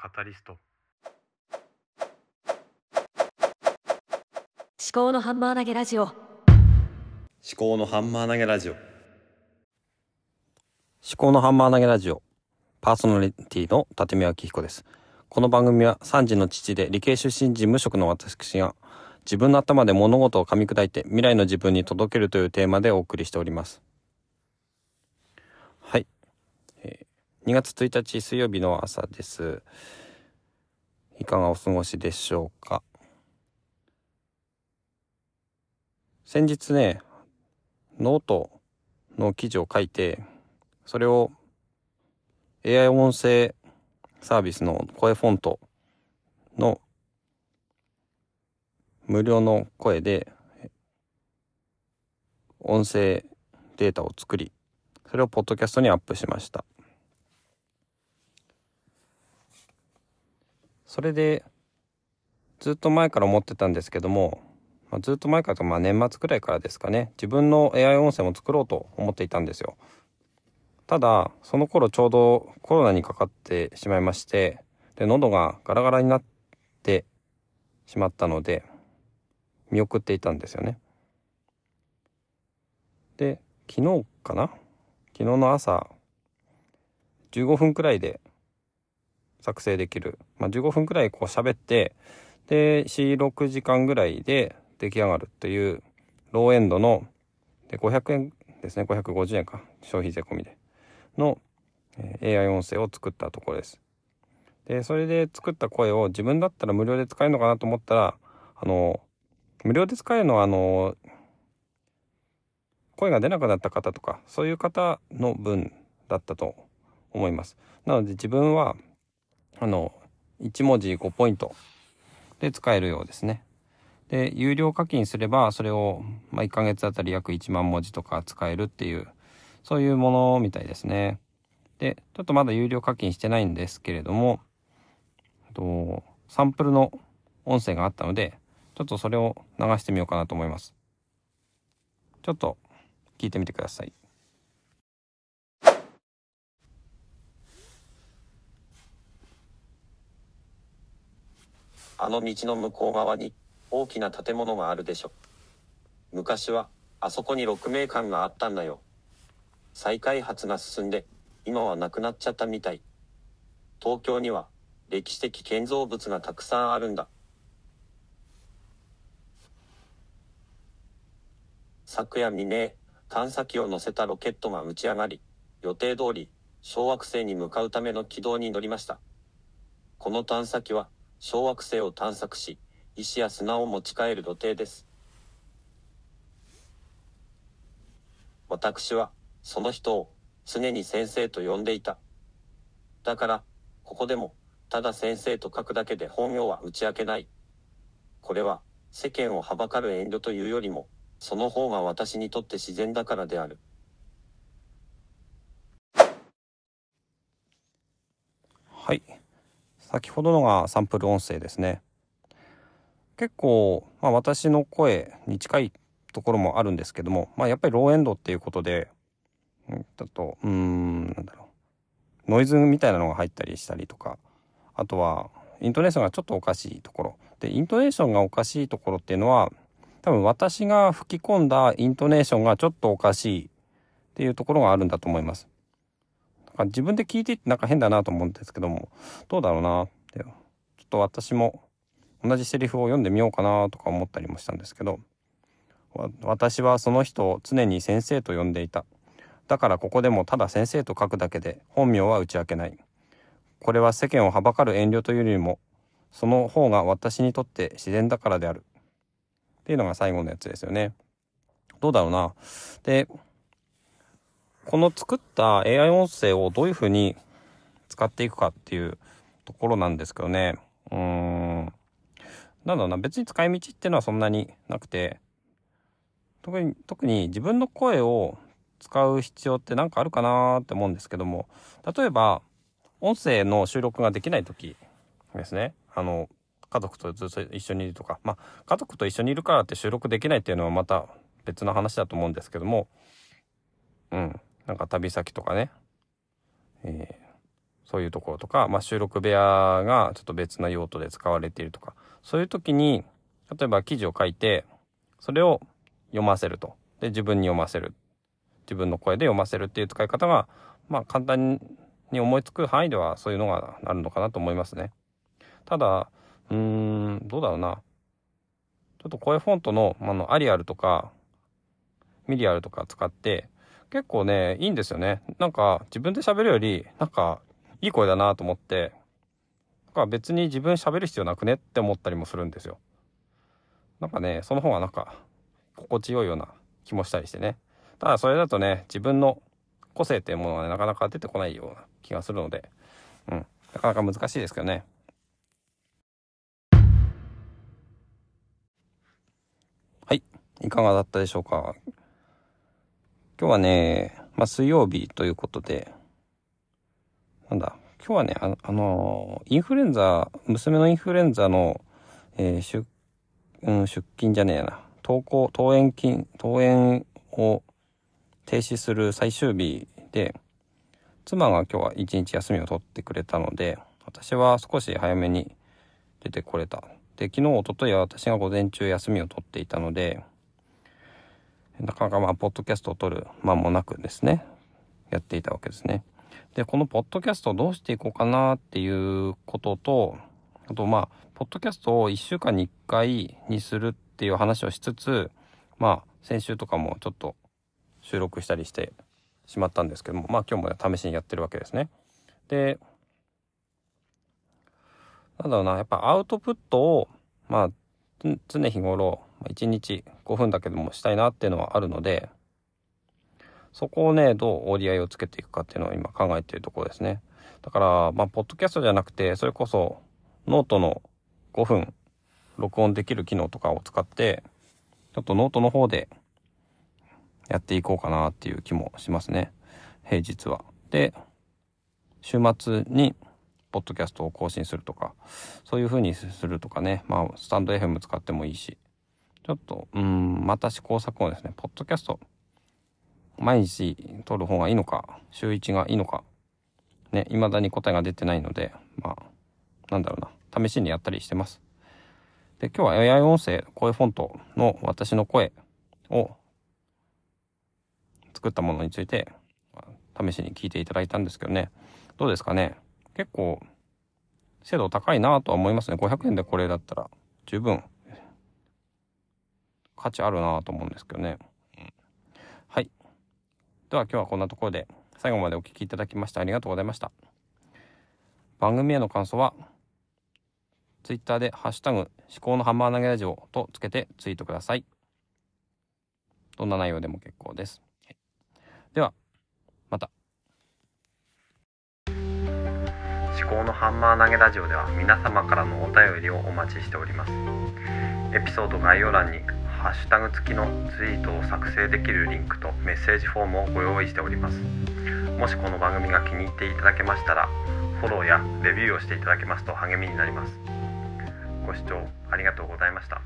カタリスト。思考のハンマー投げラジオ。思考のハンマー投げラジオ。思考のハンマー投げラジオ。パーソナリティの立見明彦です。この番組は3児の父で理系出身事務職の私が自分の頭で物事を噛み砕いて未来の自分に届けるというテーマでお送りしておりますはい、えー、2月1日水曜日の朝です。いかがお過ごしでしょうか？先日ねノートの記事を書いてそれを AI 音声サービスの CoeFont の無料の声で音声データを作りそれをポッドキャストにアップしました。それでずっと前から思ってたんですけども、まあ、ずっと前からまあ年末くらいからですかね。自分の AI 音声も作ろうと思っていたんですよ。ただその頃ちょうどコロナにかかってしまいましてで喉がガラガラになってしまったので見送っていたんですよね。で昨日かな？昨日の朝15分くらいで作成できる、まあ、15分くらいこう喋ってで46時間ぐらいで出来上がるというローエンドので500円ですね550円か消費税込みでの AI 音声を作ったところです。でそれで作った声を自分だったら無料で使えるのかなと思ったらあの無料で使えるのはあの声が出なくなった方とかそういう方の分だったと思います。なので自分はあの1文字5ポイントで使えるようですね。で有料課金すればそれを、まあ、1ヶ月あたり約1万文字とか使えるっていうそういうものみたいですね。でちょっとまだ有料課金してないんですけれどもとサンプルの音声があったのでちょっとそれを流してみようかなと思います。ちょっと聞いてみてください。あの道の向こう側に大きな建物があるでしょ。昔はあそこに鹿鳴館があったんだよ。再開発が進んで今はなくなっちゃったみたい。東京には歴史的建造物がたくさんあるんだ。昨夜未明、探査機を乗せたロケットが打ち上がり、予定通り小惑星に向かうための軌道に乗りました。この探査機は小惑星を探索し、石や砂を持ち帰る予定です。私は、その人を常に先生と呼んでいた。だから、ここでも、ただ先生と書くだけで本名は打ち明けない。これは、世間をはばかる遠慮というよりも、その方が私にとって自然だからである。はい。先ほどのがサンプル音声ですね。結構、まあ、私の声に近いところもあるんですけども、まあ、やっぱりローエンドっていうことで、だと、うん、なんだろう。ノイズみたいなのが入ったりしたりとか、あとは、イントネーションがちょっとおかしいところ。で、イントネーションがおかしいところっていうのは、多分私が吹き込んだイントネーションがちょっとおかしいっていうところがあるんだと思います。あ自分で聞いていてなんか変だなと思うんですけども、どうだろうなって、ちょっと私も同じセリフを読んでみようかなとか思ったりもしたんですけど、私はその人を常に先生と呼んでいた。だからここでもただ先生と書くだけで本名は打ち明けない。これは世間をはばかる遠慮というよりも、その方が私にとって自然だからである。っていうのが最後のやつですよね。どうだろうな。で、この作った AI 音声をどういうふうに使っていくかっていうところなんですけどね。うーん。なんだろうな、別に使い道っていうのはそんなになくて、特に、特に自分の声を使う必要って何かあるかなって思うんですけども、例えば、音声の収録ができない時ですね。あの、家族とずっと一緒にいるとか、まあ、家族と一緒にいるからって収録できないっていうのはまた別の話だと思うんですけども、うん。なんか旅先とかね、えー、そういうところとか、まあ、収録部屋がちょっと別な用途で使われているとか。そういう時に例えば記事を書いてそれを読ませると。で自分に読ませる。自分の声で読ませるっていう使い方がまあ簡単に思いつく範囲ではそういうのがあるのかなと思いますね。ただうーんどうだろうな。ちょっと声フォントのあのアリアルとかミリアルとか使って結構ねいいんですよね。なんか自分で喋るよりなんかいい声だなと思ってだか別に自分喋る必要なくね？って思ったりもするんですよ。なんかねその方がなんか心地よいような気もしたりしてね。ただそれだとね自分の個性っていうものが、ね、なかなか出てこないような気がするので、うん、なかなか難しいですけどね。はい、いかがだったでしょうか？今日はね、まあ、水曜日ということで、なんだ、今日はね、ああのインフルエンザ、娘のインフルエンザの、えー、出、うん、出勤じゃねえな、登校、登園金、登園を停止する最終日で、妻が今日は一日休みを取ってくれたので、私は少し早めに出てこれた。で、昨日、おとといは私が午前中休みを取っていたので、なかなかまあ、ポッドキャストを撮る間もなくですね、やっていたわけですね。で、このポッドキャストをどうしていこうかなっていうことと、あとまあ、ポッドキャストを1週間に1回にするっていう話をしつつ、まあ、先週とかもちょっと収録したりしてしまったんですけども、まあ今日も試しにやってるわけですね。で、なんだろうな、やっぱアウトプットを、まあ、常日頃、1日5分だけでもしたいなっていうのはあるので、そこをね、どう折り合いをつけていくかっていうのを今考えているところですね。だから、まあ、ポッドキャストじゃなくて、それこそ、ノートの5分、録音できる機能とかを使って、ちょっとノートの方でやっていこうかなっていう気もしますね。平日は。で、週末に、ポッドキャストを更新するとか、そういう風にするとかね、まあ、 stand.fm 使ってもいいし、ちょっと、うん、また試行錯誤ですね。ポッドキャスト、毎日撮る方がいいのか、週1がいいのか、ね、未だに答えが出てないので、まあ、なんだろうな、試しにやったりしてます。で、今日は AI 音声、声フォントの私の声を作ったものについて、試しに聞いていただいたんですけどね。どうですかね結構、精度高いなとは思いますね。500円でこれだったら、十分、価値あるなと思うんですけどね。うん、はい。では今日はこんなところで、最後までお聴きいただきましてありがとうございました。番組への感想は、Twitter でハッシュタグ、思考のハンマー投げラジオとつけてツイートください。どんな内容でも結構です。では、また。思考のハンマー投げラジオでは皆様からのお便りをお待ちしております。エピソード概要欄にハッシュタグ付きのツイートを作成できるリンクとメッセージフォームをご用意しております。もしこの番組が気に入っていただけましたら、フォローやレビューをしていただけますと励みになります。ご視聴ありがとうございました。